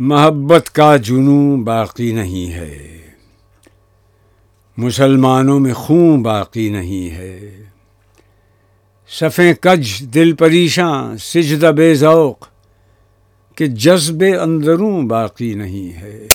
محبت کا جنوں باقی نہیں ہے۔ مسلمانوں میں خون باقی نہیں ہے۔ صفیں کج دل پریشاں، سجدہ بے ذوق، کہ جذب اندروں باقی نہیں ہے۔